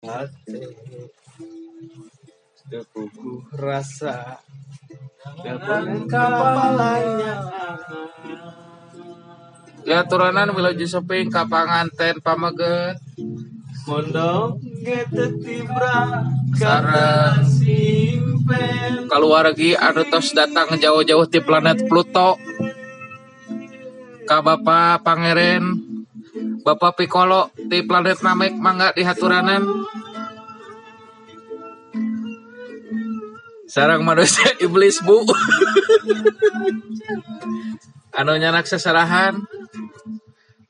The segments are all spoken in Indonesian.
hati Tepuku rasa Dapat kepalanya. Ya turanan wilujeng seping ka panganten pameget Mondong gete tibra Sareng. simpen. Kaluargi anu tos datang jauh-jauh ti planet Pluto. Ka Bapak Pangeren Bapak Piccolo di planet Namek mangga dihaturanan sarang manusia iblis bu. Anu nyanak seserahan.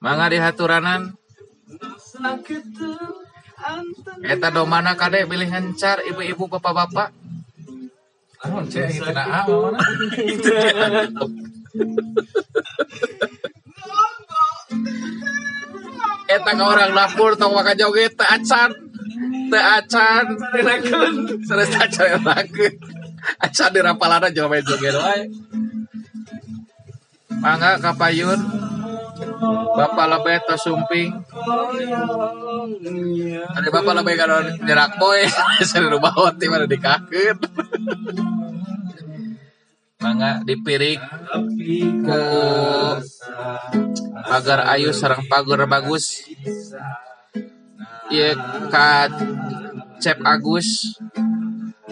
Mangga dihaturanan Sakit anten eta domana kade pilih ngencar ibu-ibu bapak-bapak? Anu cek itu na mana? Eta ka orang lapor tong maka joget teu acan. Teu acan. Dirakeun. Sanes acan dirakeun. Acan di rapalana jeung main joget wae. Mangga ka payun Bapak lebih atau sumping Ada bapak lebih kalau nyerak boy Saya rumah hati mana dikakut Mangga dipirik ke pagar ayu sarang pagar bagus. Iya ka Cep Agus.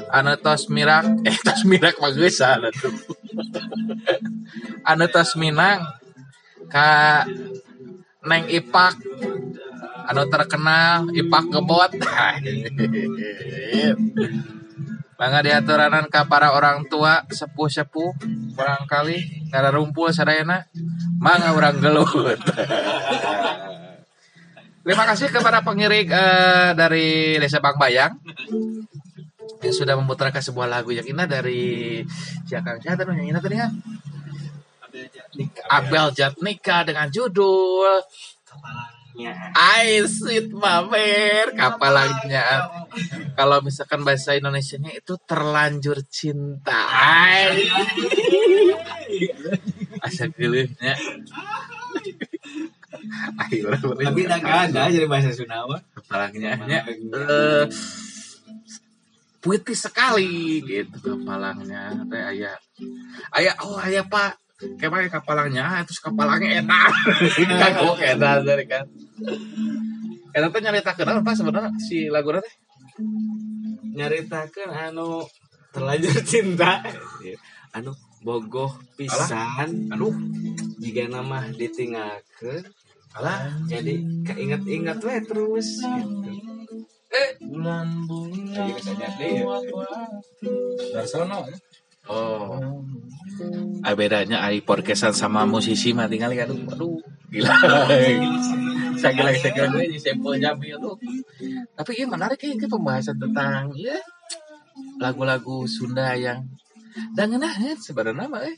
Anu tos mirak eh tos mirak bagus anu tuh. Anu tos minang ka Neng Ipak. Anu terkenal Ipak Gebot Mangga diaturanan ka para orang tua sepuh-sepuh barangkali kada rumpul sadayana mangga urang gelut. Terima kasih kepada pengiring eh, dari Desa Bangbayang yang sudah memutarkan sebuah lagu yang indah dari siapa tuh yang indah tadi kan? Abel Jatnika dengan judul I Sweet Mamer. Kapalanya. Kalau misalkan bahasa Indonesianya itu terlanjur cinta. Ay. asa geuleuhnya Tapi tak ada jadi bahasa Sunda mah. kapalanya. Nya eh puitis sekali gitu kapalangnya teh aya aya oh aya Pak. Kayak kapalangnya, terus kapalangnya enak. Kagok enak dari kan. Eta teh nyaritakeun apa sebenarnya si lagu teh? Nyaritakeun anu terlanjur cinta. Anu bogoh pisan. Aduh, Jika nama ditinggalkeun alah. jadi keinget-inget we terus gitu. Eh, Bulan-bulan Dari sono. ya. oh. Ah, bedanya ai podcastan sama musisi mah tinggal kan aduh, aduh gila. saya gila saya gila di sampel jambi aduh. Tapi ini menarik ya ini pembahasan tentang ya lagu-lagu Sunda yang dan enak sebenarnya mah eh.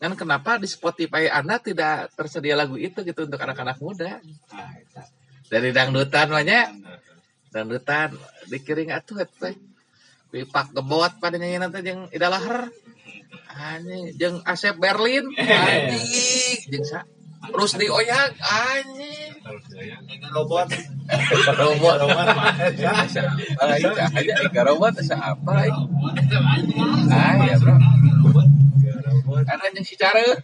Kan kenapa di Spotify Anda tidak tersedia lagu itu gitu untuk anak-anak muda? Nah. Dari dangdutan banyak. Dangdutan dikiring atuh teh. Pipak gebot pada nyanyi nanti jeung Ida Lahar. Anjing jeung Asep Berlin. Anjing jeung sa Rusdi Oyag anjing. robot Robot robot aja aja robot asa apa aing. Ah ya bro. Karena jeung si Care.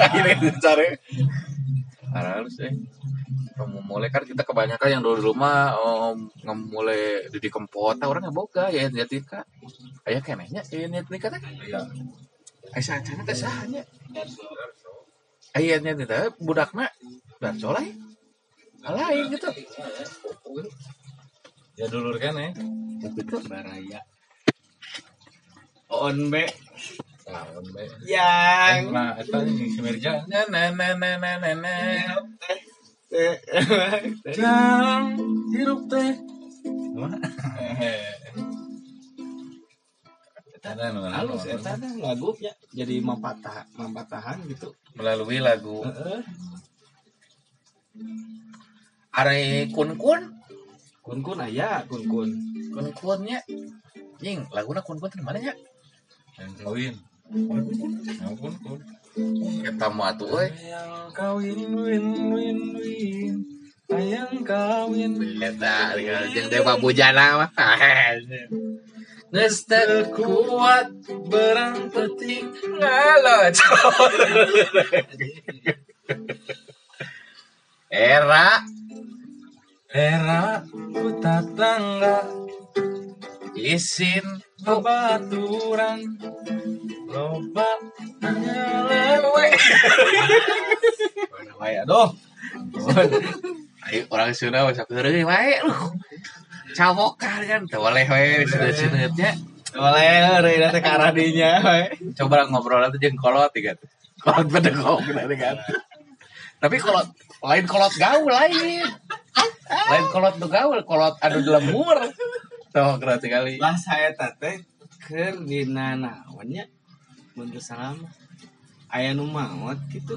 Akhirnya si Care. Harus eh. Kamu mulai kan kita kebanyakan yang dulu dulu mah om ngemulai di kempota orang nggak boga ya jadi kak ayah kenehnya ya niat nikah teh ayah sancana teh sahanya ayah niat nikah budakna dan soleh lain gitu. Ya dulur kan ya. gitu. Baraya. On be. Tahun be. yang. Nah, eta nih si Mirja. na na na na na na na. Jang hirup teh. Halus eta teh lagunya jadi mapatah mapatahan gitu melalui lagu Heeh. are kun kun kun kun aya kun kun kun kunnya jing laguna kun kun di mana nya Yang kawin. Ampun kun. kita mau atuh euy Yang kawin win win win. Ayang kawin Eta jeung Dewa Bujana mah. Teu kuat Berang peting ngalot. Era Era ku tatangga isin Babaturan Loba lewe. aduh Ayo orang Sunda masa keureuy wae lu. Cawokan kan teu boleh we rey nanti ke arah dinya we. Coba ngobrol aja jeung kolot tiga tuh. Kolot nanti kan. Tapi kolot lain kolot gaul lain. Lain kolot nu gaul, kolot adu lemur. Tuh keren sekali. lah saya tete keur dina naonnya mundur salama aya nu maot gitu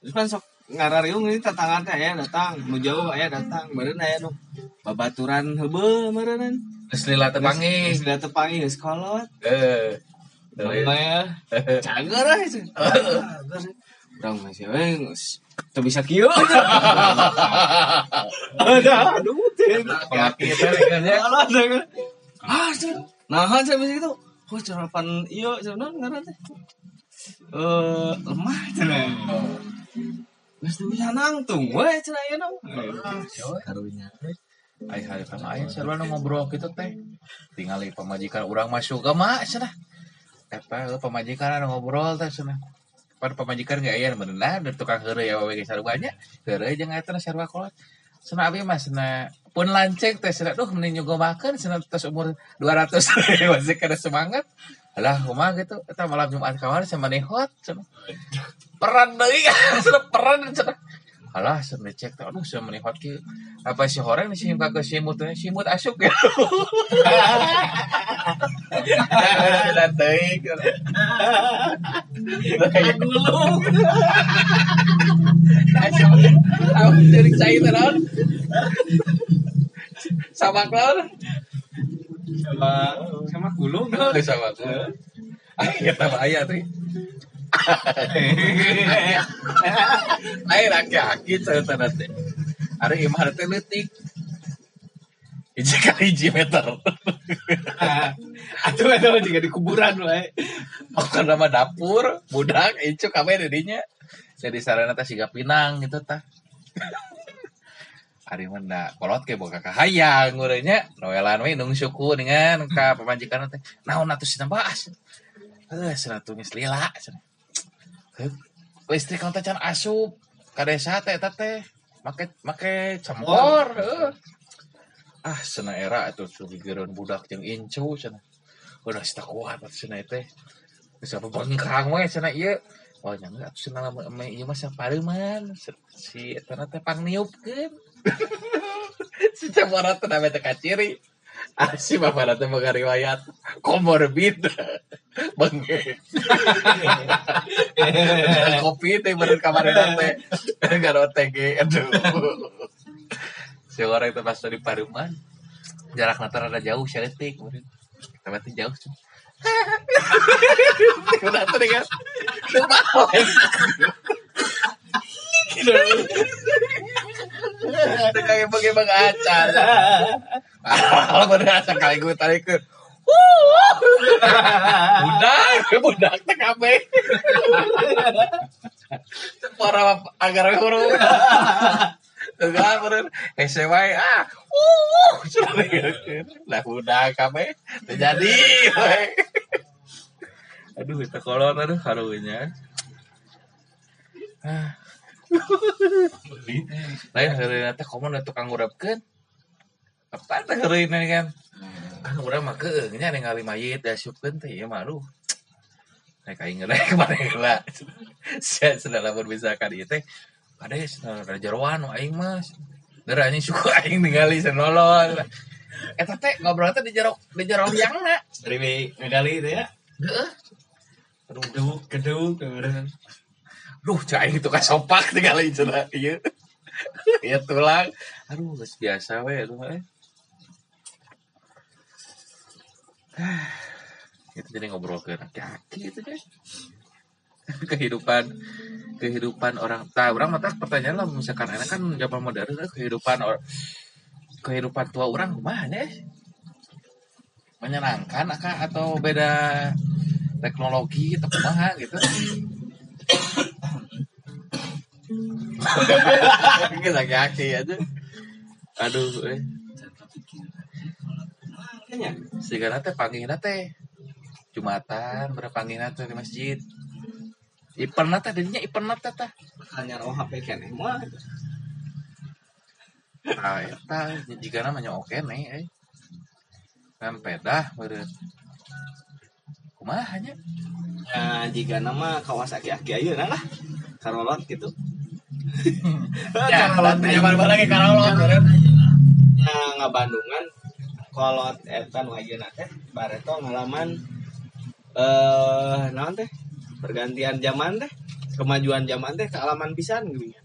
terus kan sok ngarariung ini tetangga teh aya datang nu jauh aya datang meureun aya nu babaturan heubeul meureun Geus lila panggih. Geus tepangi geus kolot Eh. Mangga ya cager ah itu Urang masih we geus teu bisa kieu ada aduh kan ya. Kan. Ah. Nahan saya bisa gitu. Oh, cerapan cenah ngaran teh. Eh, lemah cenah. nangtung. Ngobrol gitu teh. Tinggal pemajikan urang masuk agama eh, pemajikan ngobrol per pemajikan gak benar dari tukang ya banyak Sena abi mas sena pun lanceng teh sena tuh mending juga makan sena terus umur 200 masih kada semangat. Alah kumaha gitu eta malam Jumat kamari sama nehot cenah. Peran deui cenah peran cenah. Alah cenah cek teh aduh sama nehot kieu. Apa si horeng si ke simut teh simut asuk ya. Dan teuing. Gulung. Tahu jadi saya tenan. Sama klon. Sama sama gulung. Sama klon. Ah, kita bahaya tuh. Lain aki-aki cerita nanti. Hari imah teh leutik. Hiji kali hiji meter. Eta mah juga di kuburan we. Bukan nama dapur, budak, itu kami dedinya. Jadi sarana teh siga pinang gitu tah. Ari Manda kolot ke boga kahayang urangnya noelan we nung syuku dengan ka pamajikan teh. Naon atuh sina baas heuh cenah tuh geus lila cenah listrik teh can asup. Ka desa teh eta teh make make campur heuh. Ah cenah era atuh sugigereun budak jeung incu cenah udah sita kuat atuh cenah teh. Geus apa bengkang we cenah ieu. Oh, jangan atuh cenah lamun ieu mah sapareuman si eta teh pangniupkeun si camara teh name teh kaciri. Ah si bapak teh boga riwayat komorbid. Bengke. Kopi teh beureun kamarena teh. Garo TG aduh. Si orang itu pas di Paruman. Jarak nanti rada jauh seletik. Tapi teh jauh. Udah tuh kan. Itu kayak bagaimana acara. Kalau berasa kali gue tarik ke budak, budak teh kabe. Para agar huruf. Enggak, bener. SMY, ah, uh, lah budak kabe. Terjadi. Aduh, kita kolot, aduh, harunya. Ah. Lain hari nanti kamu nanti tukang urapkan. Apa teh hari ini kan? Kan urang mah keungnya ningali mayit ya syupkeun teh ya malu. Nek aing ngeurek kemarin lah. Sia sudah lamun misalkan ieu teh ada ada jeroan nu aing mah. Geranya suku aing ningali senolol. Eta teh ngobrol teh di jero di jero liangna. Dari medali itu ya. Aduh, gedung, gedung. Duh, cai itu kasopak tinggal cenah ieu. Ieu tulang. Aduh, geus biasa we atuh mah. eh. Itu jadi ngobrol ke kaki itu deh. kehidupan kehidupan orang tak orang mata pertanyaan lah misalkan enak kan zaman modern eh, kehidupan or, kehidupan tua orang gimana ya? menyenangkan atau beda teknologi atau kumaha gitu kaki aja. Aduh eh. Sehingga nate panggil nate jumatan berpanggil nate di masjid. Ipan nate dirinya ipan nate tah. Hanya roh HP keneh mah nah eta jika namanya oke nih eh. Kan pedah beureut kumaha nya Nah, jika nama Kawasaki Aki ayeuna lah karolot gitu. Ya, karolot zaman lagi karolot nya ngabandungan kolot eta nu ayeuna teh bareto ngalaman eh naon teh? Pergantian zaman teh kemajuan zaman teh kealaman pisan gitu nya.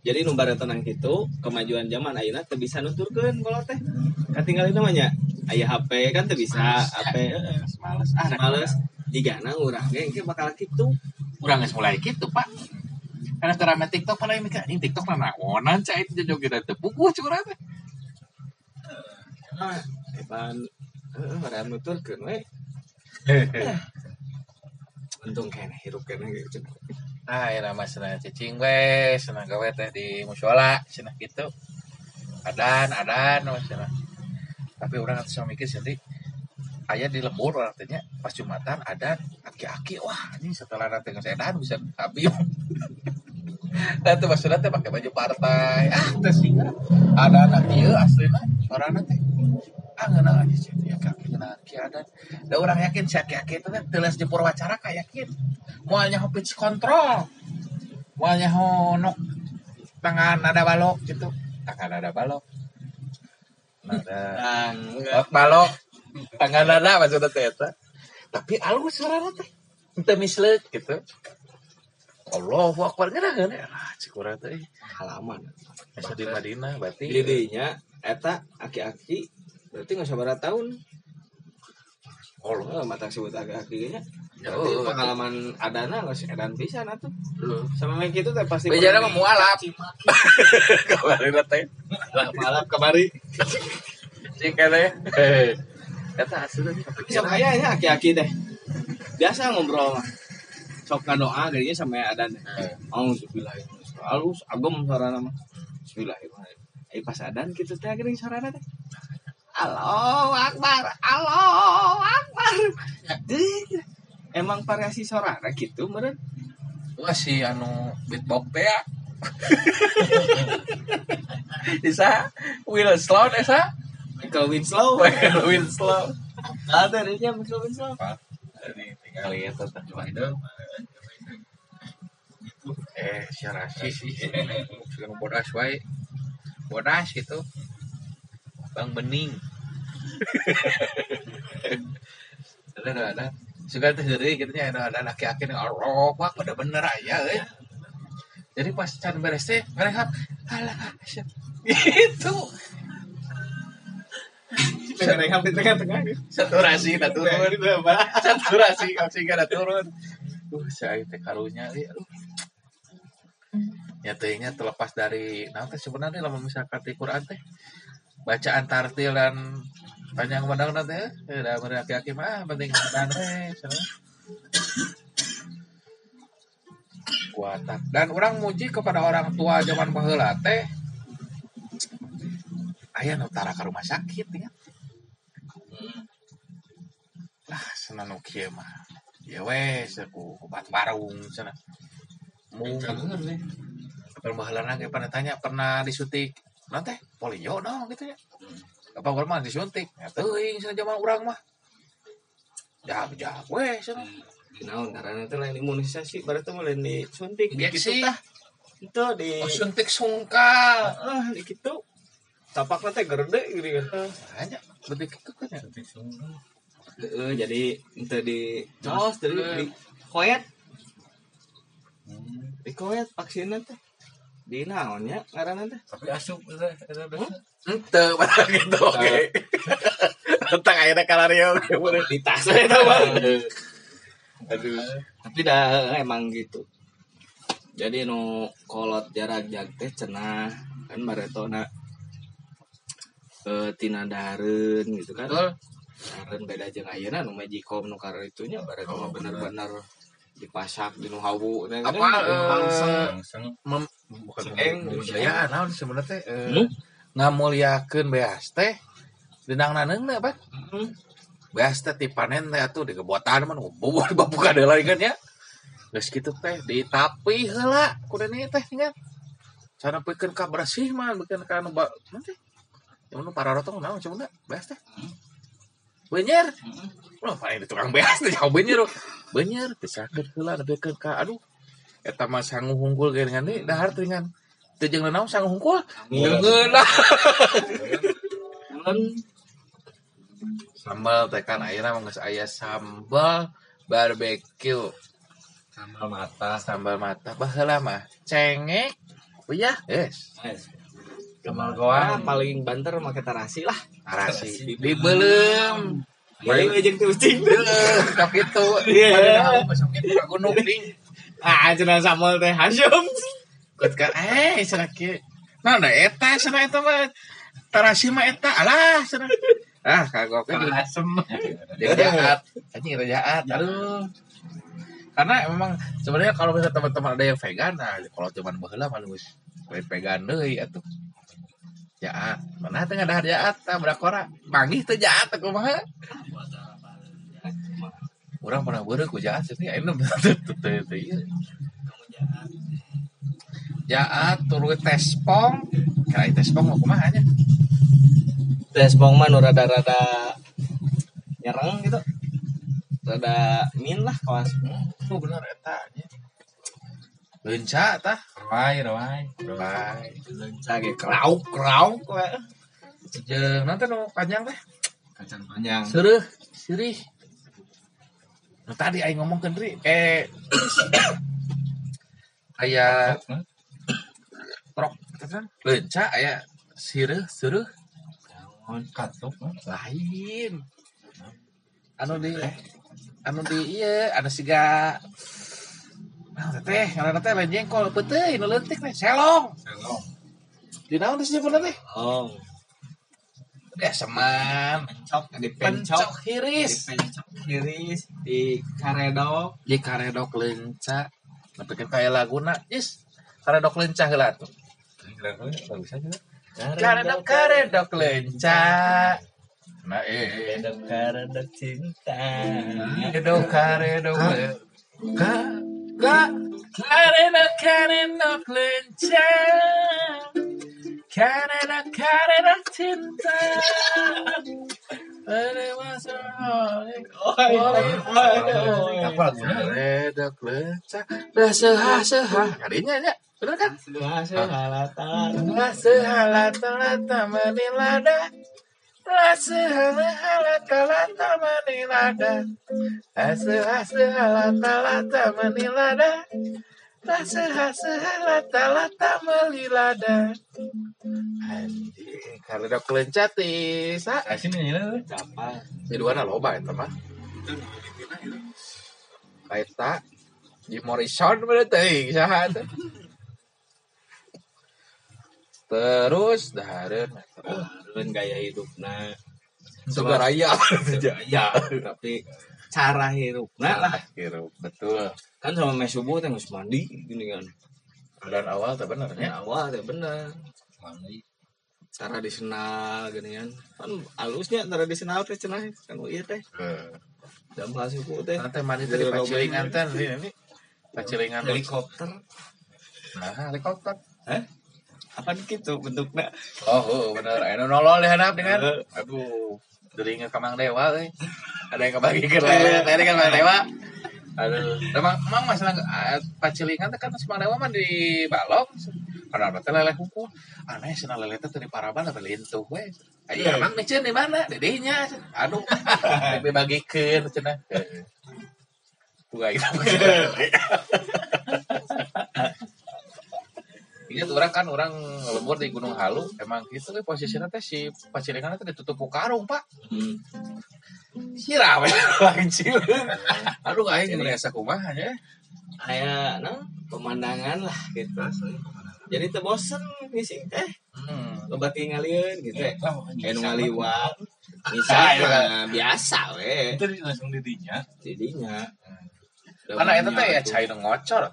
jadi nu bareto nang kitu kemajuan zaman ayeuna teu bisa nuturkeun kolot teh. Katinggal namanya aya HP kan teu bisa HP heeh. males. ah males. jigana urang ge engke bakal kitu urang geus mulai gitu pak. Karena terame TikTok pada yang mikir ini TikTok mana naonan cai itu joget teu puguh curang teh ah evan heeh pada nuturkeun we untung kene hirup kene gitu. Ah, ya nama senang cicing we, senang gawe teh di musyola, senang gitu. Adan, adan, senang. Tapi orang harus mikir sendiri, ayah di lembur artinya pas jumatan adan, aki-aki, wah ini setelah nanti nggak edan bisa habis. Nanti maksudnya teh pakai baju partai, ah teh sih ada anak dia aslinya, orang nanti ah nggak aja sih ya kaki kena aki adan. Da orang yakin si aki-aki itu teh telas di purwacara kayak yakin. Mualnya pitch control mualnya ho nok tangan ada balok gitu. Tangan ada balok dan balok. Tangan ada maksudnya teh eta. tapi alus suaranya teh. Teu misleuk gitu. Allahu Akbar ngena ngena ah cikurang teh. Halaman. Di Madinah berarti didinya eta aki-aki berarti nggak sabar tahun. Allah oh mata sebut aki-aki nya. Ya, berarti oh, pengalaman adana nggak sih? Edan pisan atuh Heeh. sama yang gitu teh pasti Bejana mah mualaf. Kemarin teh. Malap kemari cing kene. Eta asli sama kayaknya aki-aki teh biasa ngobrol mah sok ngadoa gadinya sama adan teh oh bismillahirrahmanirrahim. Halus agem suarana mah. Bismillahirrahmanirrahim. Eh pas adan gitu teh geuning suarana teh Allahu Akbar Allahu Akbar. Dih, emang variasi suarana gitu meren Wah si anu beatbox teh ya. Bisa Will Slow esa. Michael Winslow Will Slow. ada dia Michael Winslow Ini tinggal lihat tentang coba itu. Eh, si Rasi sih, suka bodas wae. Bodas gitu. Bang Bening. ada ada. Suka teh deui gitu nya ada ada laki-laki yang wah pada bener aja euy. Jadi pas can beres teh mereka alah gitu. Tengah-tengah Saturasi dah turun. Saturasi oksigen dah turun. Uh, saya teh karunya euy. Aduh. Ya tehnya terlepas dari nah teh sebenarnya lama misalkan di Quran teh bacaan tartil dan panjang pandang nanti ya udah beraki-aki mah penting dan eh kuatan dan orang muji kepada orang tua zaman baheula teh. Aya nu tara ka rumah sakit ya. Lah senang kieu mah. Ya wes aku obat barung sana. Kalau baheula ge pernah tanya pernah disuntik? Nanti polio dong gitu ya. Apa orang mah disuntik ya teuing sana zaman urang mah. Jak jak weh sana Naon karena itu lain imunisasi berarti mulai disuntik. Gitu tah. itu di oh suntik sungkal. Ah di gitu tapak nanti gede gitu kan. Hanya lebih gitu kan ya? Heeh, jadi itu di jos dari di koyet di koyet vaksinnya teh. Di naonnya karena teh? Tapi asup ada ada ada. Ente pada gitu oke. Tentang akhirnya kalario di tas eta mah aduh. Tapi dah emang gitu. Jadi nu kolot jarak jak teh cenah kan baretona eh tina dahareun gitu kan. Betul. Dahareun beda jeung ayeuna nu Magicom nu karena itunya baretona bener-bener dipasak di nu hawu. Nah, apa kan, eh, langsung. mem- bukan budaya naon sebenarnya teh eh, Hmm? ngamuliakeun beas teh denang naneungna pan beas teh dipanen teh atuh digebotan man bobor babuka lagi kan ya. Geus kitu teh ditapi heula kudeneu teh ingat. Cara pikeun ka bersih mah pikeun ka nu teh? Yang nu pararotong naon cenah beas teh. Bener Wah, oh, paling di tukang beas teh jauh bener oh. bener disakit heula nepikeun ka aduh. Eta mah sangu hunggul geus dengan deui dahar teuingan. Jeung naon sangu hungkul. Kan sambal teh kan ayeuna mah geus aya sambal barbecue. Sambal mata. sambal mata. Baheula mah. Cengek. Oh iya? Yes. Kemal Wah, goang. paling banter make tarasi lah. arasi dibelem Jadi ejeng teh ucing. Deuh, kap itu Iya. Ka gunung ding. Ah, cenah sambal teh Hasyim. Kan eh kieu nah da eta cenah eta mah tarasi mah eta alah cenah ah kagok Asem. Dia jahat, anjing jahat. Aduh. Karena memang sebenarnya kalau misalnya teman-teman ada yang vegan, nah kalau cuman baheula mah geus vegan deui atuh. Jahat. Mana teh ada jahat tah brakora. Manggih teh jahat teh kumaha? Urang pernah beureu ku jahat sih aya teu teu teu ieu. Jahat turun tespong. Kira tespong mau kumaha nya? Tes bong mah nu rada-rada nyereng gitu. Rada min lah kawas. Oh bener eta nya. Leunca tah. Rawai, rawai. Bye. Lagi krauk krauk we. Jeung nanti nu panjang teh. Kacang panjang. Seueuh, sirih. Tadi aing ngomongkeun ri eh aya trok kan leunca aya sireuh seueuh Katuk. lain. Anu di anu di ieu anu siga Nah, teh, ngaranna teh lain jengkol peuteuy nu leutik teh selong. Selong. Di naon teh disebutna teh? Oh, Ya seman, pencok di pencok pencok. Di hiris. pencok kiris di karedok. Di karedok lenca. Tapi kan kayak laguna, yes. Karedok lenca heula tuh. Bagus aja. Karedok karedok lenca. Nah, eh. Karedok karedok cinta. Karedok karedok lenca. Ka karedok karedok lenca. Karedok karedok cinta. Ada masa Apa lagunya? Karedok lenca. Dah seha-seha. Kadinya ya, bener kan? Menilada menilada menilada melilada Anjing, kelencat sa. Asin ini lah. Dapat. Di loba itu mah. Kaita Jim Morrison berarti saha teh. Terus dahareun Kemudian gaya hidupna. Sugar raya Ya, tapi cara hidupna lah. Hirup, betul. Kan sama mes subuh teh geus mandi gini kan. Keadaan awal tuh bener ya. Awal teh bener. Mandi. Tradisional gini kan. Kan halusnya tradisional teh cenah kan ieu teh. Eh, Jam suku teh. Nanti mandi tadi pacilingan teh ini. Pacilingan Helikopter. Nah, helikopter. Apa gitu bentuknya? Oh, oh bener. Ayo nolol deh hadap dengan. Aduh, dari ingat kamang dewa euy. Ada yang kebagi ke lele, tadi kan kamang dewa. Aduh, emang emang masalah eh, pacilingan kan semang dewa mah di balong. Karena teh lele hukum. Aneh cenah lele teu di paraban apa lintuh we. Ayo Iya. emang nih di mana? Dedehnya. Aduh, dibagikeun cenah. Tuh gitu. Ya orang kan orang lembur di Gunung Halu emang gitu kan posisinya teh si pacilingan teh ditutup ku karung pak Hmm. siram lancil aduh aing merasa kumaha ya Aya nah, pemandangan lah gitu. Jadi teu bosen ngisi teh. hmm. Loba tingalieun gitu ya. Kayak nu ngaliwat. Mah biasa we. Itu langsung didinya. Jadinya. karena itu teh ya cai nu ngocor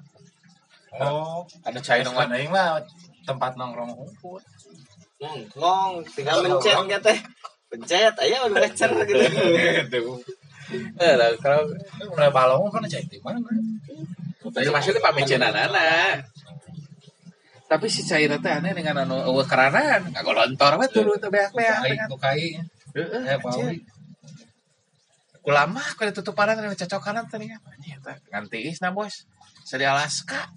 Oh, ada cai ngocor aing mah tempat nongkrong rumput. nongkrong tinggal mencet gitu teh. Pencet aya udah ngecer gitu. eh lah kalau Mulai balong kan cai di mana? Tapi maksudnya pamecenan anak. Tapi si Caira teh aneh dengan anu eueuh keranan, ngagolontor we turu teh beak-beak. Dengan- kai. Heeh, Eh, anjir. Pauli. Ku lama ku ditutupan teh cocokan teh nya. Anjir teh nganti isna bos. Sadi Alaska.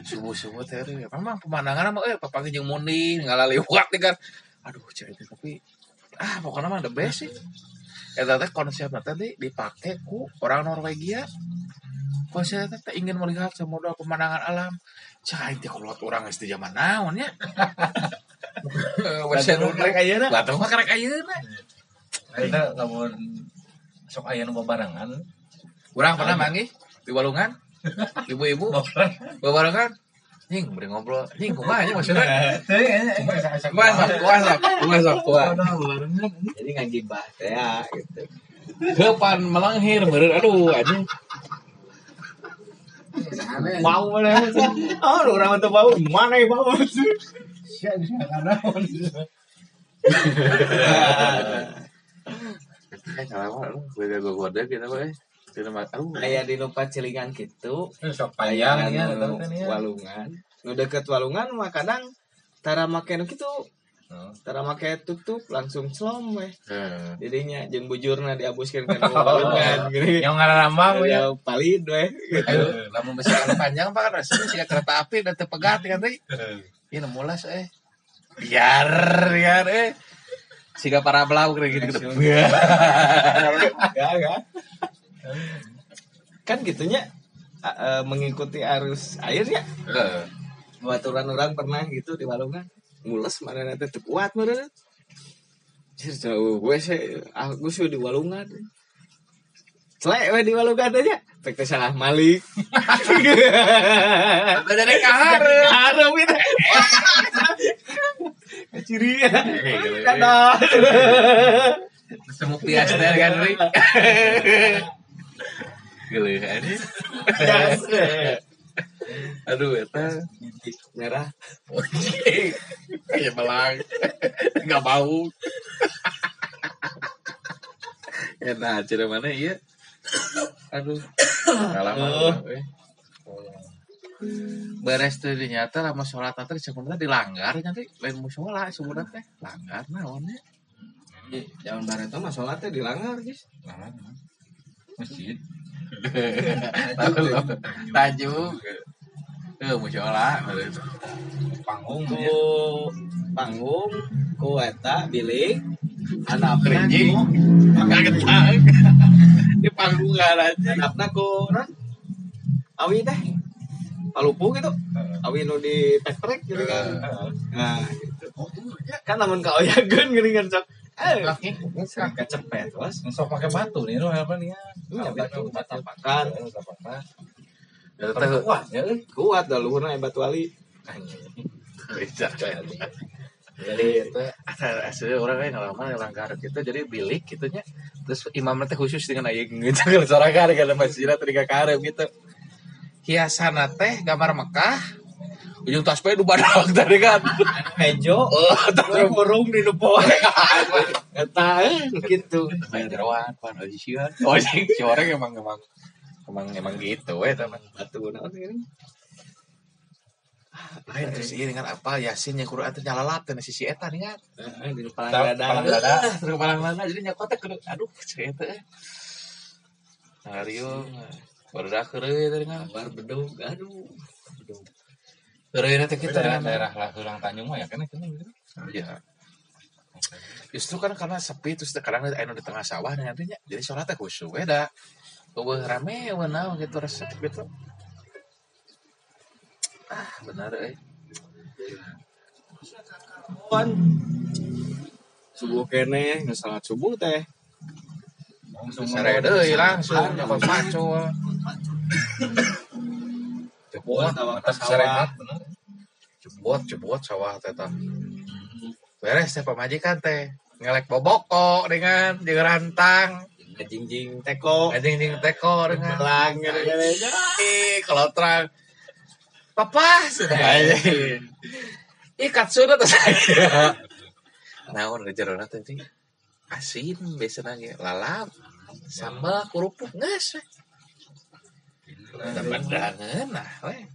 Subuh-subuh teh aduh, memang pemandangan mah euy papagi jeung mundi ngalaliwat teh kan. Aduh teh tapi ah pokoknya mah the best sih. Eta teh konsepnya tadi dipake ku orang Norwegia. Konsepnya teh ingin melihat semua pemandangan alam. Cai teh kalau orang di zaman naon ya. Wes Batu karek ayeuna. Batu mah karek ayeuna. Akhirnya namun sok aya nu babarangan. Urang pernah manggih di Walungan. Ibu-ibu babarengan. Nying beri ngobrol. Nying kumaha nya maksudnya? Kumaha sok, kumaha sok, kumaha sok, kumaha. Jadi ngagibah teh ya gitu. Depan melanghir meureun aduh anjing. Bau mana? Oh, orang itu bau. Mana yang bau? Eh salah lu beda kita we. Tidak Aya di nu pacilingan gitu. Sok Aya panjang ya, ya. walungan. Nu deket walungan mah kadang tara make nu kitu. Oh. Tara make tutup langsung celom weh. Heeh. Jadinya jeung bujurna diabuskeun ka walungan gini. Yang ngarambang ya. Palid weh. Ayo, lamun anu panjang pak kan rasanya sih kereta api dan tepegat kan teh. Ini mulas eh. Biar biar eh. Siga para belau kira gitu gitu. Ya, ya. Kan gitunya eh, mengikuti arus air ya. Heeh. Baturan orang pernah gitu di walungan. Mules mana nanti kuat. Cir jauh gue sih aku sih di walungan. Celek we di walungan aja. Pek teh salah malik. Ada dari kahar. Harap itu. Ciri ya. Kada. Semu pias teh kan Ri. Gile ini. Aduh eta Merah. kayak belang. Enggak bau. Enak cire mana iya. Aduh. Kalah mah. we. Beres tuh dinyata lama sholat nanti sebenarnya dilanggar nanti lain musola sebenarnya teh langgar naonnya Zaman barat mah sholatnya dilanggar guys. Nah, Masjid. Tajuk. Eh, musola. Panggung Ku ya. panggung, ku eta bilik, anak Kerinjing. Di panggung aja. Anakna ku awi teh. Palupu gitu. Awi nu di tek-tek gitu. Kan nah gitu. Kan namun kau yakin gini kan sok eh sok kecepet bos Sok pakai batu nih lo apa nih ya? Iya, batu, batu tapakan. Eta Tapi kuat ya, kuat dah luhurna batu Bisa. jadi itu Asli orang lain ngalaman langgar gitu jadi bilik gitu nya. Terus imamnya teh khusus dengan aya gitu kalau sorangan kana masjidna teh ka karep gitu. Hiasana teh gambar Mekah. Ujung tasbih nu badak tadi kan. mejo Oh, terus burung di depo eta eh gitu jeroan pan aja sieun. Oh, si si orang emang emang emang emang gitu we teman. batu naon ini Lain terus ini dengan apa Yasin yang Quran teh nyalalap teh si si eta nih kan. Eh, di Palang dada dada. Ah, terus kepala mana jadi nyakotnya kudu aduh teh. Nario baru dah keureuy teh kan. Bar bedug aduh Teh kita Daerah dengan daerah lah Hulang Tanjung mah ya kan itu gitu. Iya. Justru kan karena sepi terus kadang anu di tengah sawah nih nantinya jadi sholatnya khusyuk beda. Eueuh rame eueuh naon gitu resep gitu. Ah, benar eh. Wan. Subuh kene nggak salat subuh teh. Sare deui langsung nyokot pacul. Jebot sarehat bener. Jebot jebot sawah teh tah. Beres teh pamajikan teh. Ngelek boboko dengan jeung rantang. Jingjing teko. anjing teko dengan. Lang kalau terang papa sudah. Ikat sudah tuh saya. Naon ngejerona tadi asin biasanya ge lalap sambal kerupuk nges we temendangan nah we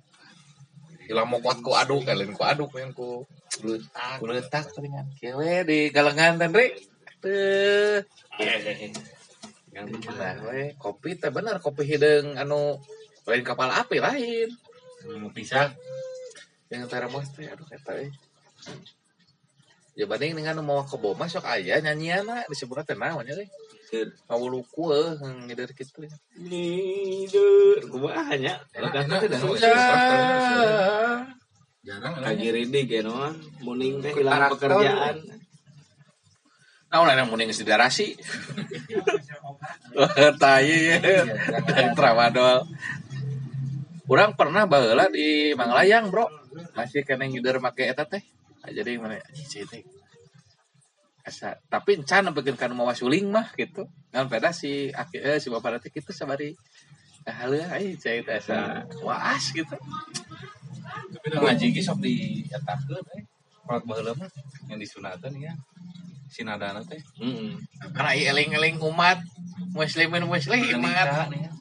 Gila mau kuat ku aduk kalian ku aduk yang ku letak. Ku letak dengan kewe di galengan dan re tuh nah we kopi teh bener kopi hidung anu lain kapal api lain. Mau pisah yang termos teh aduh euy ya banding dengan mau ke boma sok aya nyanyian disebutnya teh naon nya teh ngawuluku eh ngeder kitu Ini dur, kumaha nya. Lagasna teh dah. jarang Lagi ready ge no. Muning teh hilang pekerjaan. naon aya mun geus didarasi tai dan tramadol Urang pernah baheula di Manglayang, Bro. Masih kena ngider make eta teh. Ah, Jadi mana cicit teh. Asa, tapi encan bikin kan mau suling mah gitu. Ngan peda si aki eh, si bapak teh kitu sabari. Nah, halu ai cai asa waas gitu. tapi ngaji ge sok dietakeun eh kalau baheula mah yang disunatan ya sinadana teh Heeh. Karena ieu eling-eling umat muslimin muslimat. nikah nih ya.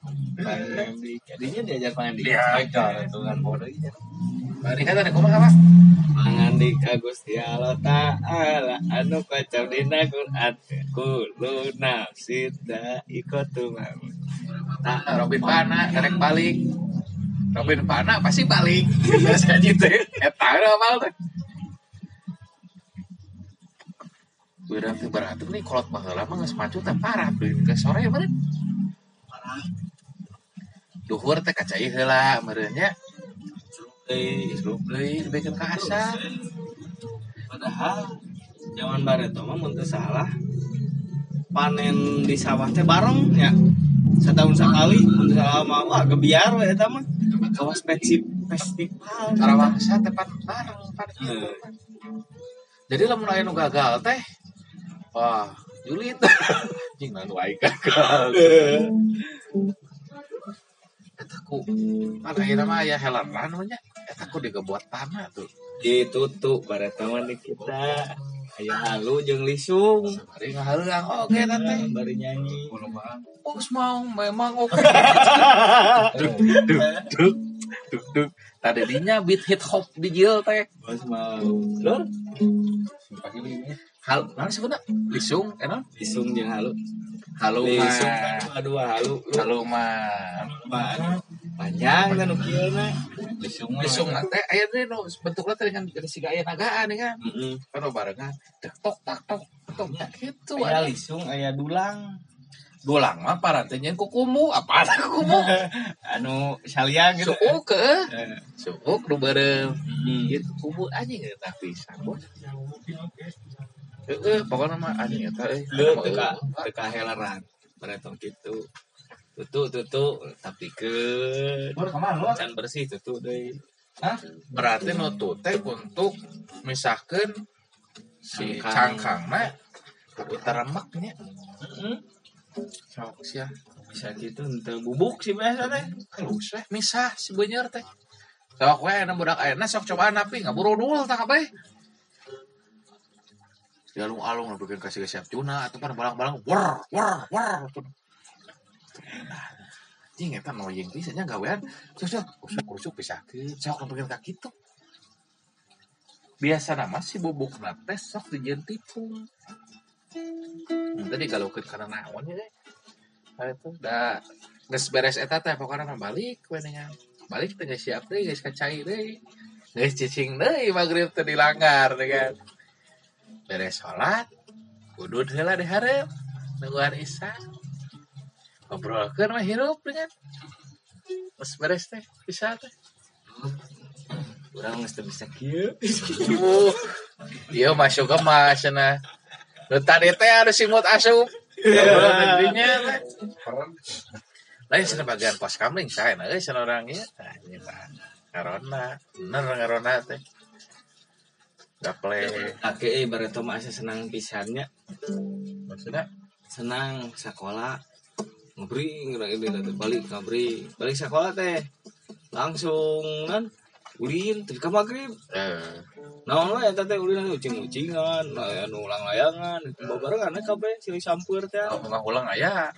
Jadinya diajar baik dah itu kan bodoh ya Bari kata kumaha apa? Pangandik Gusti Allah Ta'ala anu kacau dina Quran kulo nafsin daikotu maut. Nah, Robin Pana derek balik. Robin Pana pasti balik. Biasa gitu. Eta udah mal teh. Urang teh berarti nih kolot baheula mah geus macu teh parah beuh ke sore meureun. Duhur teh kacai heula meureun nya. Isrup deui dibikeun ka asar. Padahal zaman bareto mah mun teu salah panen di sawah teh bareng ya. Setahun sekali mun teu salah mah wah gebiar we eta mah. Kawas festival. Karawangsa tepat bareng pada Heeh. Jadi lamun aya nu gagal teh wah julit. Jing nu aing gagal. Eta ku kan akhirnya mah aya helaran namanya. Eta ku digebuat tanah tuh. Ditutup bareto mah di kita. Aya halu jeung lisung. Bari ngahareang oke teh. Bari nyanyi. Oh, mau memang oke. Duk duk duk duk duk. Tadi dinya beat hip hop di jil teh. Bos mau. Lur, pakai ini Hal, nah sebenarnya lisung, enak. lisung jeung halu. Halo Lisung kan dua halu. Halo mah. Pan- Panjang kan ukieuna. lisung Lisung na teh aya teh nu bentukna teh dengan dengan siga aya nagaan kan. Kan barengan tok tak tok tok tak gitu. Aya lisung, aya dulang. Dulang mah parantenyeun ku kumu, apa ada kumu? Anu salia gitu. Suuk ke, Eh, suuk nu bareng. Gitu kumu anjing eta pisan Heeh, pokoknya mah anjing eta euy. Lu teka teka helaran. Beretong gitu. Tutu tutu tapi ke can bersih tutu deui. Berarti nu tuh teh untuk misahkeun si Cangkang. cangkangna tapi teremaknya sok sia Bisa gitu henteu bubuk sih biasa teh. halus weh misah si beunyer teh sok we na budak ayeuna sok cobaan api ngaburu dul tah kabeh Jalung alung na bikin kasih siap tuna atau pan balang-balang wer wer wer Jing eta noyeng pisan nya gawean sok sok kusuk-kusuk pisahkeun sok bikin ka kitu biasa nama si bubuk teh sok dijieun tipung tadi kalau ke karena naon ya Nah, itu udah geus beres eta teh pokoknya balik we nya balik geus siap deui geus kacai deui geus cicing deui magrib teh dilanggar teh kan beres salat kudu heula di hareup nungguan isya ngobrolkeun mah hirup dengan pas beres teh bisa teh. Urang geus bisa kieu. Uh, iya masuk ke mas nah nu tadi teh harus simut asup. Negerinya lain sana bagian pos kamling saya nah sana orangnya nah, ini mah karena bener karena teh. Gaple. Ake ibarat mah asa senang pisannya. Maksudnya? Senang sekolah ngabri ngira ini teh balik ngabri. Balik sekolah teh langsung kan ulin tadi ka magrib eh. Naon we eta teh ulin ucing-ucingan anu ulang-layangan itu babarengan kabeh silih sampeur teh. Oh, nggak ulang aya.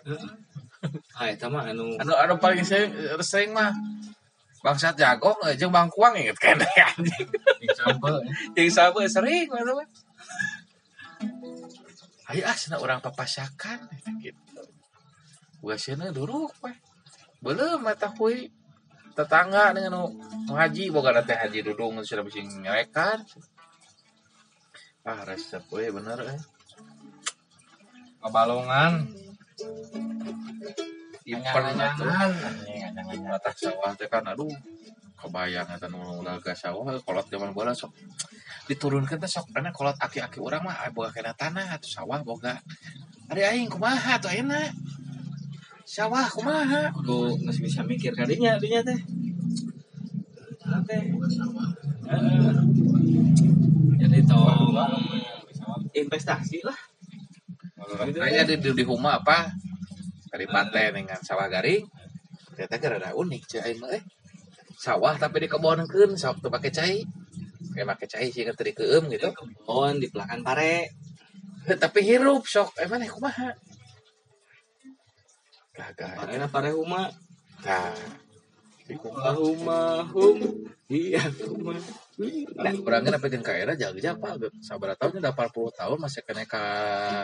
ah eta mah anu. Anu anu paling sering sering mah. Bangsat jago jeung bangkuang inget kan anjing. Sampel. Eh. Yang sampel sering mana mah. Ayo ah sana orang papasakan eh, gitu. Gua sana dulu weh. Belum mata kui eh. tetangga dengan nu haji boga teh haji dudung sudah bisa nyerekan Ah resep we oh, bener eh. Kebalongan. Impen mata sawah teh kan aduh kebayang nu laga sawah kolot zaman bola sok diturunkan teh sok karena kolot aki-aki orang mah boga kena tanah atau sawah boga. Ari aing kumaha tuh ayeuna? Sawah kumaha? Kudu masih bisa mikir kadinya dinya teh. Teh. Eh, jadi tong investasi lah. Kayaknya di, di, di huma apa? Kadipaten dengan sawah garing. Ternyata ada unik cai mah eh sawah tapi di kebonkeun sok teu pakai cai. Eh, Kayak pakai cai sih tadi keum gitu. Kebon di belakang pare tapi hirup sok. Emang eh, kumaha? Kagak. Pare pare huma. Nah. Allahumma hum. Iya huma. Nah, kurangnya sampai ke KRA jaga japa. Sabar tahun udah 40 tahun masih kena ka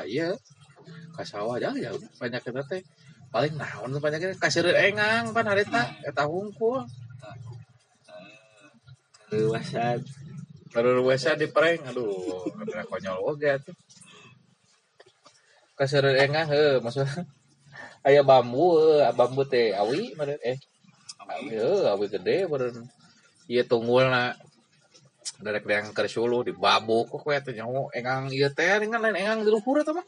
iya ka sawah jaga ya banyak kita teh. Paling naon banyak kita kasir engang pan harita eta hungkul. WhatsApp baru WhatsApp di prank aduh ada konyol oge tuh kasar eh, engah he maksud aya bambu bambu teh awi meren eh awi he awi gede meren ieu tunggul na darek yang kersulu di babok kok eta nyaho engang ieu teh dengan lain engang di luhur eta mah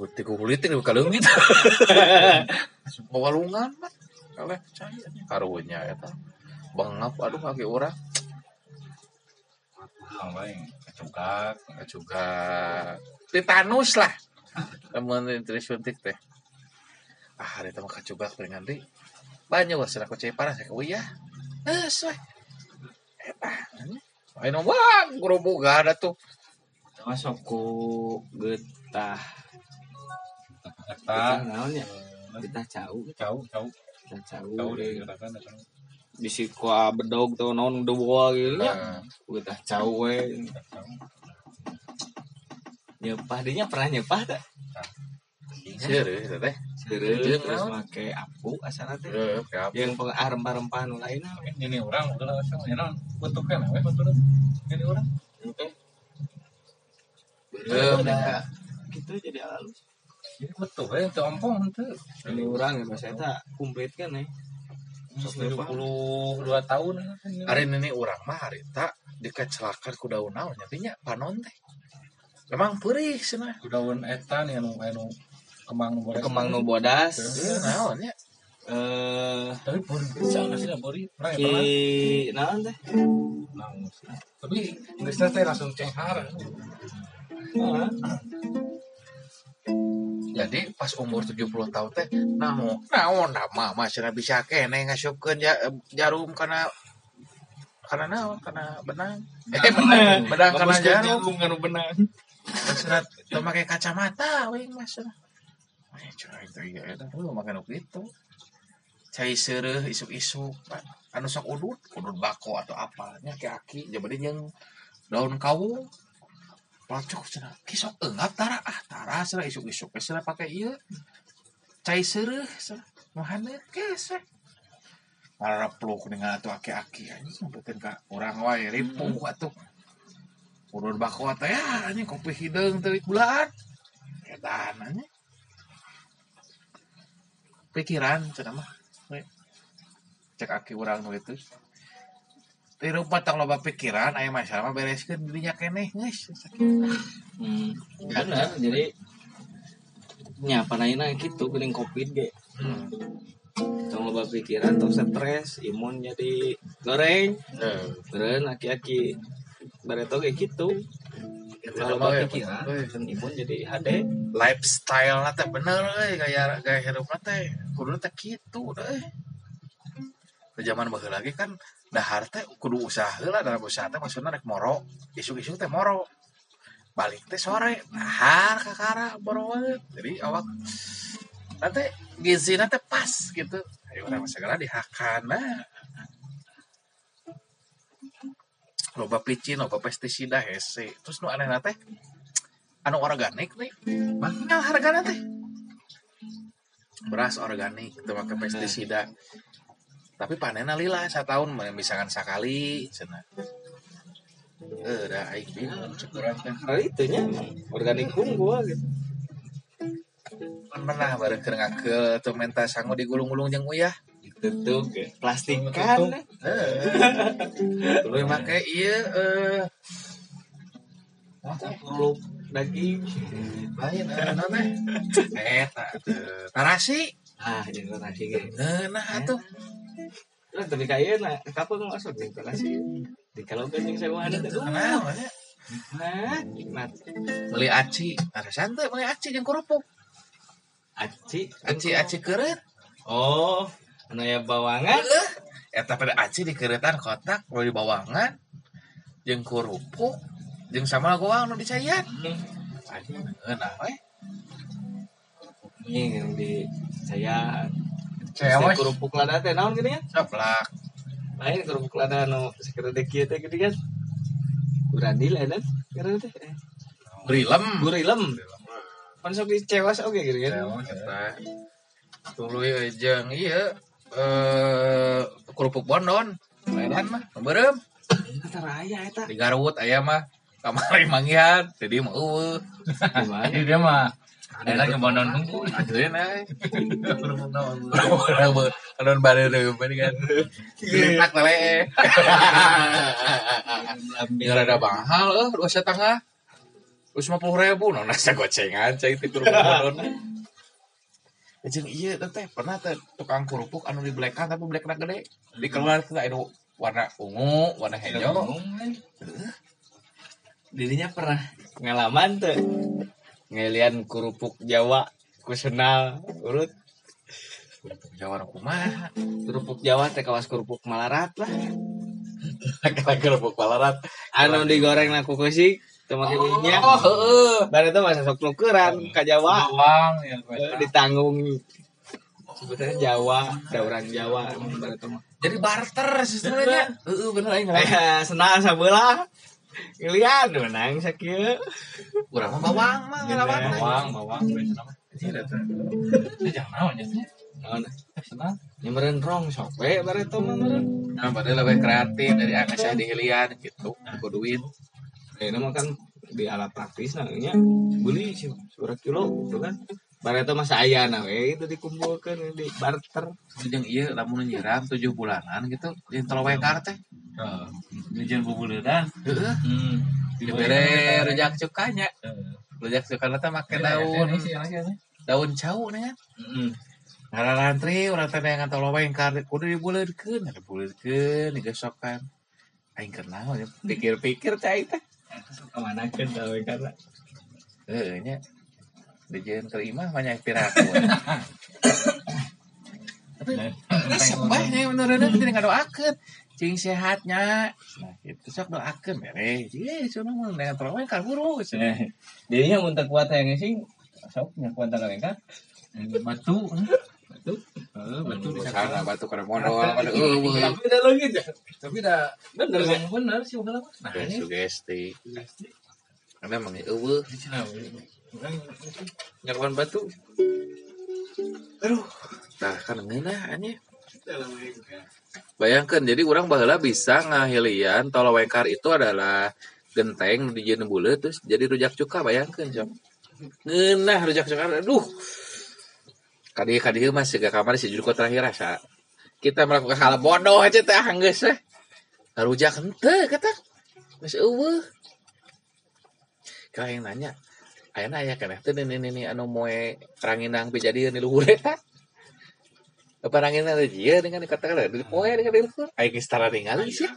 Kuti kulitin di kalung gitu. Walungan mah. Kaleh cai karunya eta. Bangap aduh kaki orang. Kecugak. juga titanus lah. Temen terus suntik teh. Ah ada teman kacubak dengan di banyak wah aku cai parah saya oh iya eh eh ah ayo bang gerobok gak ada tuh. Masuk ku. Getah. Eta. getah naon ya? Getah Jauh, jauh, getah cau. Jauh deh katakan. Bisi ku bedog tuh naon udah bawa gitu. Ya Nah, getah cau we. Nyepah dinya pernah nyepah tak serius itu teh. Terus, Jeung terus naon? make apu asal teh. Eh, yang ah, rempah-rempah nu lain Ini orang udah langsung ya non bentuknya apa bentuknya ini orang. Oke Eh, udah gitu jadi halus ini betul ya itu ompong itu. Ini orang ya bahasa eta komplit kan ya tujuh puluh dua tahun ini. hari ini orang mah harita dikecelakan ku daun naon nyatinya panon teh. Memang perih sana daun eta nih anu anu kembang nu bodas. kembang nu bodas. Eh naon ya eh tapi bori bisa nggak sih bori pernah ya pernah? naon teh? Nah, tapi nggak teh langsung cenghar jadi pas umur 70 tahun teh namun naon nama masih bisa kene ngasupkan eh, jarum karena karena naon karena benang? Eh benang benang karena jarum. karena benang. Terserah tuh pakai kacamata wing mas eh cuma itu iya itu lu makan itu cai sereh isuk-isuk anu sok udut udut bako atau apanya kaki-kaki jadi yang daun kawung. pelacok cenah. Ki enggak tara ah tara cenah isuk-isuk cenah pakai ieu. Cai seureuh cenah. Muhammad geus we. peluk dengan atuh aki-aki anjing beukeun ka urang wae ripuh atuh. Urun bako teh ya anjing kopi hideung teh bulan. Edan anjing. Pikiran cenah mah. Cek aki urang nu itu. Di rumah tong loba pikiran aya masalah mah bereskeun dirinya keneh geus. Hmm. benar jadi nyapa naina gitu kuning covid ge. Hmm. tong loba pikiran tong stres imun jadi goreng. Beren aki-aki bareto kayak gitu kalau loba pikiran kan imun jadi HD. Lifestyle teh bener euy gaya gaya hidup teh. Kudu teh kitu deh zaman baheula lagi kan dahar teh kudu usaha heula dalam usaha teh maksudna rek moro isu-isu teh moro. Balik teh sore dahar kakara banget jadi awak nanti gizi teh pas gitu. Ayo orang segala dihakan nah loba picin loba pestisida hese. Terus nu aneh teh anu organik nih. Mahal harganya teh. Beras organik itu pakai pestisida tapi panennya lila tahun misalkan sekali cina. Eh dah aing bingung cukuran teh hal itu nya organik gua gitu. Pernah bareng keur ngakeul tuh menta sangu digulung-gulung jeung uyah. Tutup plastik kan heeh tuluy make ieu eh. Peluk daging? Lain eh naon teh eta teu tarasi ah jadi nasi gitu Eh, nah atuh Terus tapi kayak na kapung masuk di kelas di kalau kencing sewa ada tuh. Nah, nikmat. Beli aci, ada santai beli aci yang kerupuk. Aci, aci aci keret. Oh, anu ya bawangan. eta pada aci di keretan kotak, lo di bawangan, jeng kerupuk, jeng sama goang nu dicayat. Aci, nah, eh. Ini yang dicayat. Cewek. kerupuk lada teh naon gini ya? Sablak lain kerupuk lada anu sekedar dekieu teh gini kan. Guradil ya kan karena teh. Eh, brilem gurilem pan sok dicewas oke gitu kan? Cewek eta tuluy jeung ieu eh kerupuk bondon. Lain mah kata raya eta. Di Garut aya mah. Kamari manggihan jadi mah ada kan mahal eh dua setengah. Terus lima puluh ribu, gocengan itu kerupuk iya teh pernah teh tukang kerupuk anu di blekan tapi blekna gede. Di keluar kita anu warna ungu, warna hijau. dirinya pernah pengalaman tuh ngelian kerupuk Jawa kusenal urut Jawa kumaha. kerupuk Jawa teh kawas kerupuk Malarat lah Kira kerupuk palarat. anu digoreng laku kusik teu make minyak Oh, heeh. Baru itu masa sok nukeran ke Jawa Bawang ya. Ditanggung sebetulnya Jawa ada orang Jawa Jadi barter sistemnya. Heeh bener aing eh senang sabelah ngeliat menang sakieu Urang mah bawang mah ngalaman. Bawang, bawang. Ini jangan naon ya. naon Senang. nyamperin rong sok we baru itu mah meureun Nah, padahal lebih kreatif dari anak saya di Hilian gitu. Aku duit. ini mah kan di alat praktis namanya beli sih surah kilo gitu kan baru itu masa ayah nah we itu dikumpulkan di barter Jeung iya lamun nyiram 7 bulanan gitu di tol wekar teh. Dijen bubuledan. Heeh. Hmm. Dibere rujak cukanya. Rujak cukanya teh make daun Iya, daun cau nih kan. Heeh. Ngarantri urang teh yang tol wekar kudu dibuleurkeun, dibuleurkeun, digesokan. Aing kenal ya. Pikir-pikir cai teh. ke mana kan tahu karena Heeh nya. Dijeun ke imah banyak piraku. Tapi Sebah nih menurutnya kita ngadoakeun cing sehatnya. Nah, itu sok doakeun beres. Iya, cenah mah dengan tolong kan buru. Eh, dirinya muntah kuat yang sing sok nya kuat kan kan Batu. batu Eh, batu di Sana batu kada modal kada eueuh. tapi udah lagi aja Tapi dah bener kan bener sih udah lama. Nah, ini sugesti. Karena emang eueuh nyakuan batu. Aduh. Nah, kan ngeunah anjing. Bayangkan, jadi orang baheula bisa ngahilian tolo wengkar itu adalah genteng di jeun buleut terus jadi rujak cuka bayangkan jam. Ngeunah rujak cuka aduh. Kadi kadi mah siga kamar si judul terakhir asa. Kita melakukan hal bodoh aja teh geus eh. ngarujak henteu kata geus eueuh Kau yang nanya Ayeuna aya keneh teh ini ini anu moe ranginang bijadian di luhur eta apa ranginang teh jieu dengan katakan di poe dengan di luhur aya geus tara ningali sih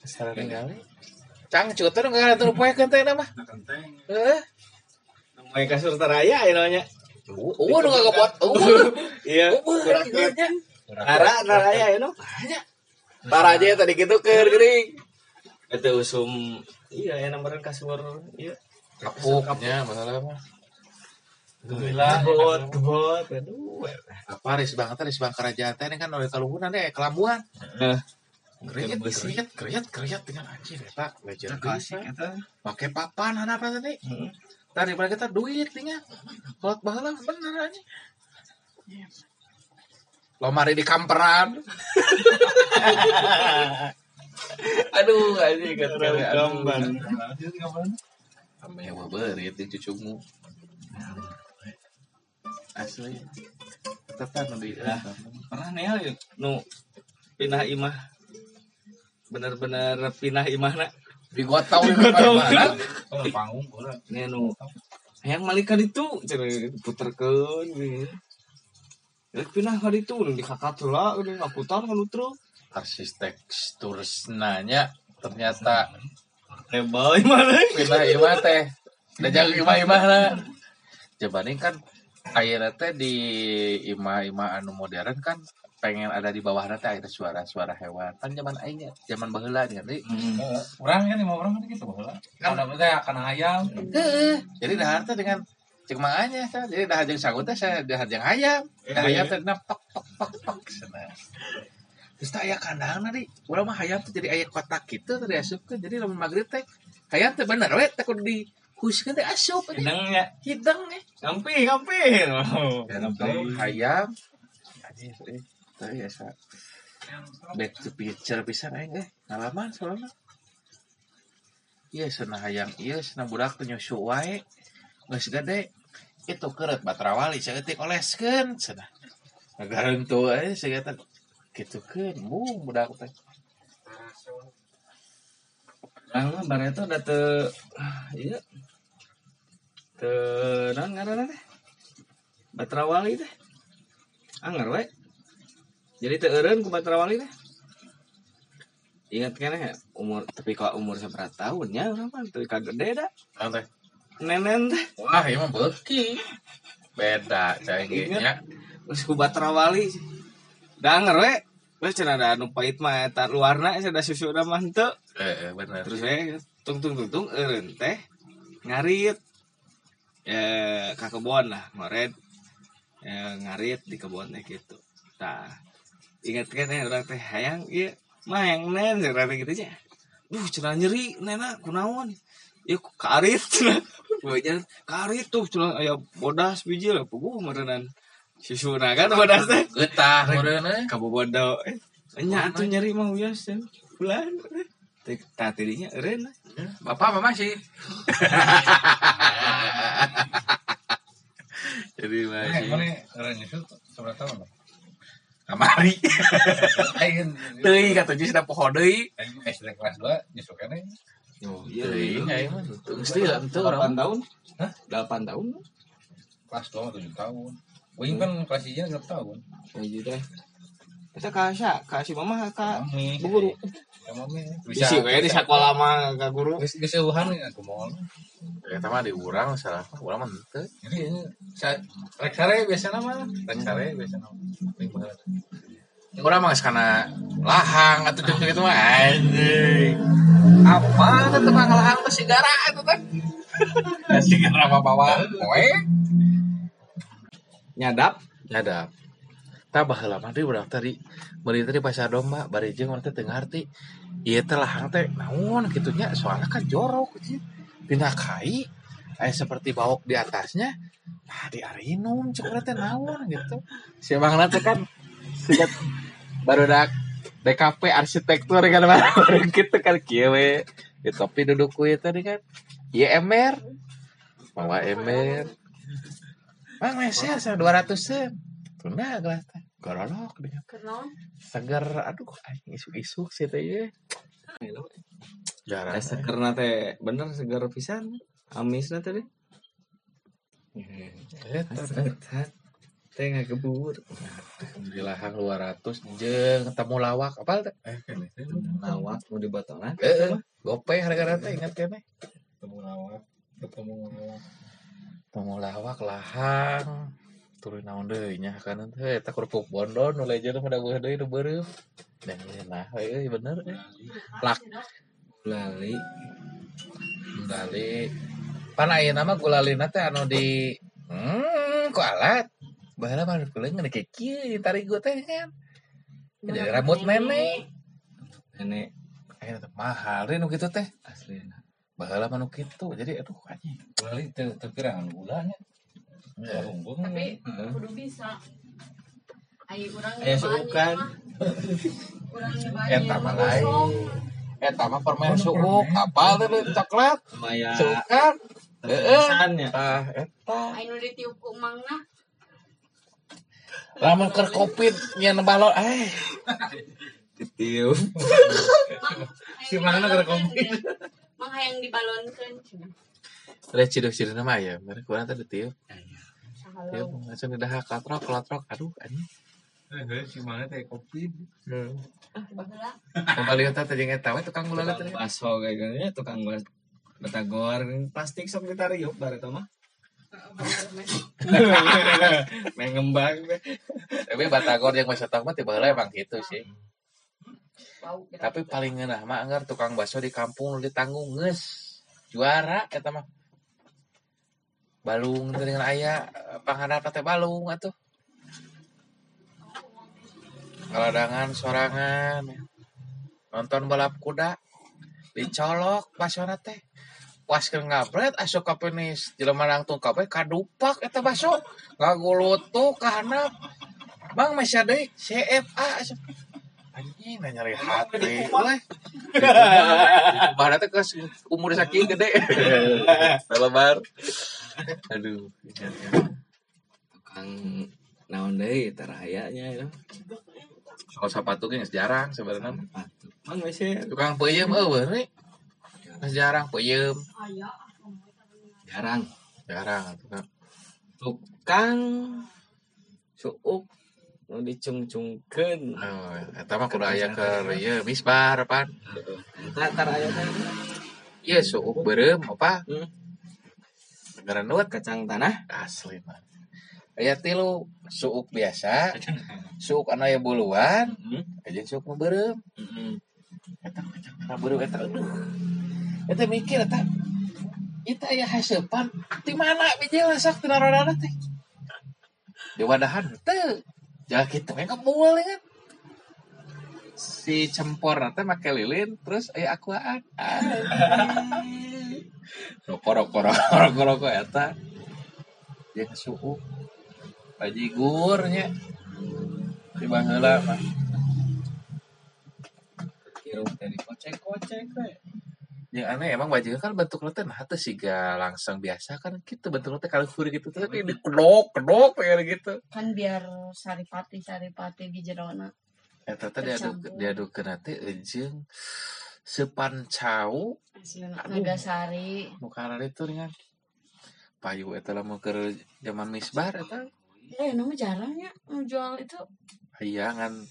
Geus tara ningali Cang cukup nggak ada poe kan teh nama. Heeh. Main kasur teraya ya namanya. Eueuh nu ngabuat eueuh Iya. eueuh gitunya Tara teraya ya no. Tara aja tadi gitu keur geuning Itu usum iya ya nomornya kasur iya. kapuknya masalah mah Gila, gebot, gebot, aduh. apa ris banget ris bang kerajaan teh ini kan oleh kaluhunan deh kelambuan Nah, Kriat, kriat, kriat, kriat dengan anjir eta kasih bisa. kita. Pakai papan apa tadi? Heeh. Tadi pada kita duit tinggal. Kalau bahala bener aja. Lo mari di kamperan. Aduh, anjing kata Gambar. Mewah berit di cucumu. Asli. Tetap nanti. Nah. Pernah nih ya, nu pindah imah. Bener-bener pindah imah nak. Di gua tahu tahu. mana. Oh, panggung. Ini nu yang malika itu cere puterkeun gitu. Ya pindah ka ditu nu dikakat heula udah ngaputar ka lutro. Arsitek nanya ternyata Lebar mana? pindah imah teh udah jago imah imah lah jabanin kan akhirnya teh di imah anu modern kan pengen ada di bawah teh ada suara-suara hewan. Kan zaman aingnya zaman baheula nih kan Eh, Urang kan lima orang kan gitu baheula. Kan. Teh akan ayam. Jadi dahar teh dengan cek manganya jadi dahar jeung sagut teh saya dahar jeung hayam. Dahar hayam teh na pak pak pak pak sana. Terus teh aya kandang tadi ulah mah hayam teh jadi aya kotak gitu tadi asupkeun jadi lamun magrib teh hayam teh bener we teh kudu di Huskan teh asup teh. Hidang nya. Hidang nya. Gampil, gampil. Gampil hayam. Tapi ya sa. Back to picture pisan aing eh. Ngalaman soalnya. Iya sana hayang, iya sana budak penyusu wae. Geus gede. Itu keret batrawali saya teh oleskeun sana. Ngarantu aja saya kata gitu kan, mu budak teh. Ah, barang itu udah te, iya, Ngaranna teh. Batrawali teh. Anger we. Jadi teu eureun ku Batrawali teh. Ingat kan ya umur tapi kalau umur seberapa tahunnya orang mah teu kagede dah. Nanti. Nenen teh. wah ini mah beuki beda cai nya Terus ku Batrawali. Da anger we. Wes cenah ada anu pait mah eta luarna cenah susu da mah henteu. eh bener terus saya tung tung tung tung eureun teh ngarit ya ka kebon lah ngoret ya ngarit di kebon teh gitu. Tah ingat kan ya orang teh hayang iya mah yang nen cenah teh gitu aja. Duh cenah nyeri nena kunaon. Ya karit. Cenah Wajar karit tuh cenah aya bodas biji lah puguh merenan susuna kan bodas teh. Getah meureun kabobodo eh. Nya atuh nyeri mah uyas cenah bulan teh eureun lah. Bapak mama sih. Jadi Eh, masih mana urang nyusul seberapa tahun? kamari. Aing Teuing kata jeung sudah poho deui. aing SD kelas 2 nyusul kene. Oh, Teuing aing mah mesti lah itu delapan orang. tahun? Hah? Delapan tahun? Kelas 2 7 tahun. Wing kan kelas 3 6 tahun. Ya gitu deh. Kita kasih, kasih mama ka Kami. bu guru. Sama. Bisa we di sekolah mah ka guru. Geus geus eueuhan ya aku mau. Eta mah di urang salah, urang mah henteu. Jadi rek sare biasa nama, rek sare biasa nama. Paling baheula. Urang mah kana lahang atuh jeung gitu mah anjing. Apa teh mah lahang teh sigara eta teh. Sigara mah bawa poe. Nyadap. nyadap tak baheula mah deui urang tadi bari tadi pasar domba bari jeung urang teh teu ngarti ieu teh lahang teh naon? Kan jorok kitu pindah kai seperti baok di atasnya nah di arinum cek urang gitu. Si bangna teh kan sigat barudak DKP arsitektur kan bareng gitu kan kieu we. Di topi duduk ku ieu tadi kan ieu ember? Bawa ember. Bang, saya 200 sen. Tunda gelas teh. Gorolok dengan Kenal? segar aduh anjing isuk-isuk sih teh ye. Jarang. Eh, segerna teh bener seger pisan amisna teh deh Eta teh. nggak kebur di lahang 200 jeung ketemu lawak apa teh? lawak mau dibotolan Heeh. Gope harga teh ingat kene. ketemu lawak ketemu lawak Ketemu lawak lahang turun naon deui nya kana teh eta kerupuk bondon nu lejeun pada geuh deui nu beureum. Dan nah euy bener eh. Lak lali gulali. Pan ayeuna mah gulalina teh anu di hmm ku alat. Baheula mah ngeun kayak kieu tarik gua teh kan. Jadi rambut nenek. nenek Ayeuna teh mahal nu kitu teh. asli Baheula mah nu kitu. Jadi aduh anjing. kali terkira gulanya Ya. unggul Tapi kudu bisa. Ayo Aya nyobaannya suukan. mah. Urang nyobaannya Eta mah mah lain. kosong. Eta mah permen suuk, apal teh coklat, Maya sukan. tetesannya Tah eta. Ayo ditiup ku mangna. Lamun keur covid nyen balon eh titiup Si mangna keur kopi. Mang hayang dibalonkeun. Ada ciduk-ciduk nama ya, mereka kurang tadi tiup. Tiup, langsung udah klatrok, klatrok, aduh anjing. eh si mana teh kopi Baheula Kembali kita nggak tahu tukang gula tadi. baso kayak gini ya tukang bas batagor plastik sok ditariup bare mah main ngembang teh. Tapi batagor yang masih tahu mah tiba emang gitu sih. Tapi paling ngeunah mah anggar tukang bakso di kampung ditanggung geus juara eta mah. Balung dengan aya pangharap teh balung atuh. Kaladangan sorangan nonton balap kuda dicolok basona teh. Pas keur ngabret asup ka penis. Jelema nangtung kabeh kadupak eta baso. Ngagulutuk ka handap Bang masih ada CFA asup. anjing nah nyari hati weh. Bahana teh ke umur saking gede. Lebar aduh tukang naon deui tarayanya ya. Kalau sepatu geus jarang sebenarnya. Man masih tukang peuyeum eueuh nih geus jarang peuyeum. Aya. jarang jarang tukang tukang suuk nu dicungcungkeun. Oh eta mah kudu aya ke ieu misbar pan eta taraya teh ieu suuk beureum apa Hmm. Negara nuat kacang tanah. Asli mah aya tilu suuk biasa. Suuk anu aya buluan. Heeh aja suuk mah beureum heeh eta kacang tanah. Beureum eta aduh. Eta mikir eta. Kita aya hasepan. Di mana biji lasak tina rodana teh. Di wadahan teu. Kita we ngebul kan? Si cempor nanti make lilin terus aya akuaan rokok rokok rokok rokok rokok eta yang suhu bajigurnya di baheula mah kira dari kocek-kocek we. Yang aneh emang baju kan bentuk teh nah teh siga langsung biasa kan gitu bentuk teh kalau furi gitu tuh kayak dikedok kedok kayak gitu. Kan biar saripati-saripati di jerona. eta teh diaduk Tercampur. diaduk ke nanti ejeng sepancau. Nagasari. muka itu dengan payu eta lah mau ke zaman misbar eta Eh, nama jarang ya mau jual itu. aya ngan di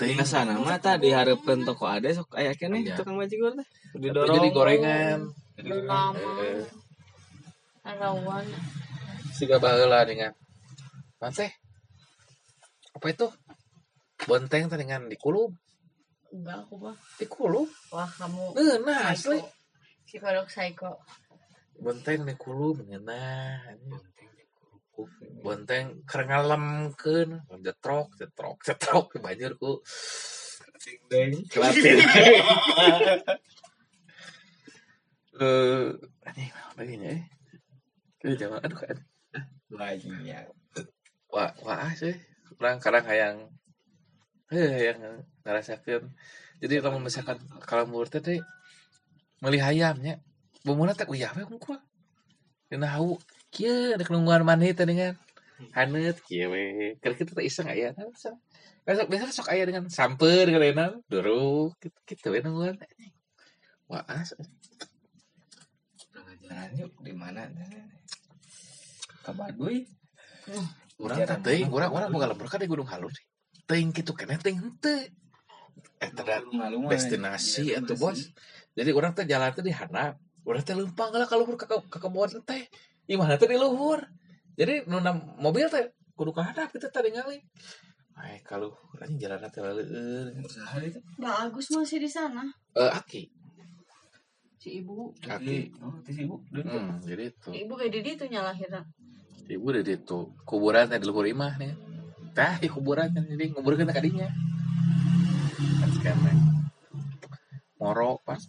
teuing sana mah tadi dihareupeun toko ade sok aya keneh Iya. tukang bajigur teh didorong jadi gorengan Lama. Eh, Arawan. siga baheula dengan teh apa itu bonteng teh dengan dikulum Enggak aku mah. dikulum Wah, kamu Eh, nah asli. Psikolog psycho. bonteng dikulum nah ini bonteng kerengalemkeun jetrok jetrok jetrok. Di banjir ku. Deng. Kelatin eh anjing apa lagi nya eh? Jangan aduh aduh. banyak wah wah sih orang kadang hayang. Eh yang ngerasakan. Jadi kalau misalkan kalau menurut teh meli hayamnya bumbunya teh uyah we kungkul dina hau kieu ada kenungguan maneh teh dengan hanet kieu we. Keur kita teh iseng aya nah, iseng. Besok biasa sok aya dengan samper kalena duruk gitu gitu we nungguan. Wah as Nah, yuk di mana? Ke Baduy. urang teh urang urang boga lembur ka di Gunung Halus. Teuing kitu keneh teuing henteu eta da destinasi atuh bos jadi orang teh jalan teh di handap orang teh lempang lah kalau ke ke kebun teh di mana teh di luhur jadi nuna mobil teh kudu ka handap kita tadi ngali Ay, kalau anjing jalan teh leueur. Itu. Mbak Agus masih di sana. Eh, aki. Si ibu. Aki. Oh, itu sih, Bu. Dulu. Hmm, jadi itu. Ibu kayak Didi tuh nyalahiran. Ibu udah di itu kuburan teh di luhur imah nih. Tah, di kuburan kan jadi nguburkeun ka dinya. Sekarang. Moro pas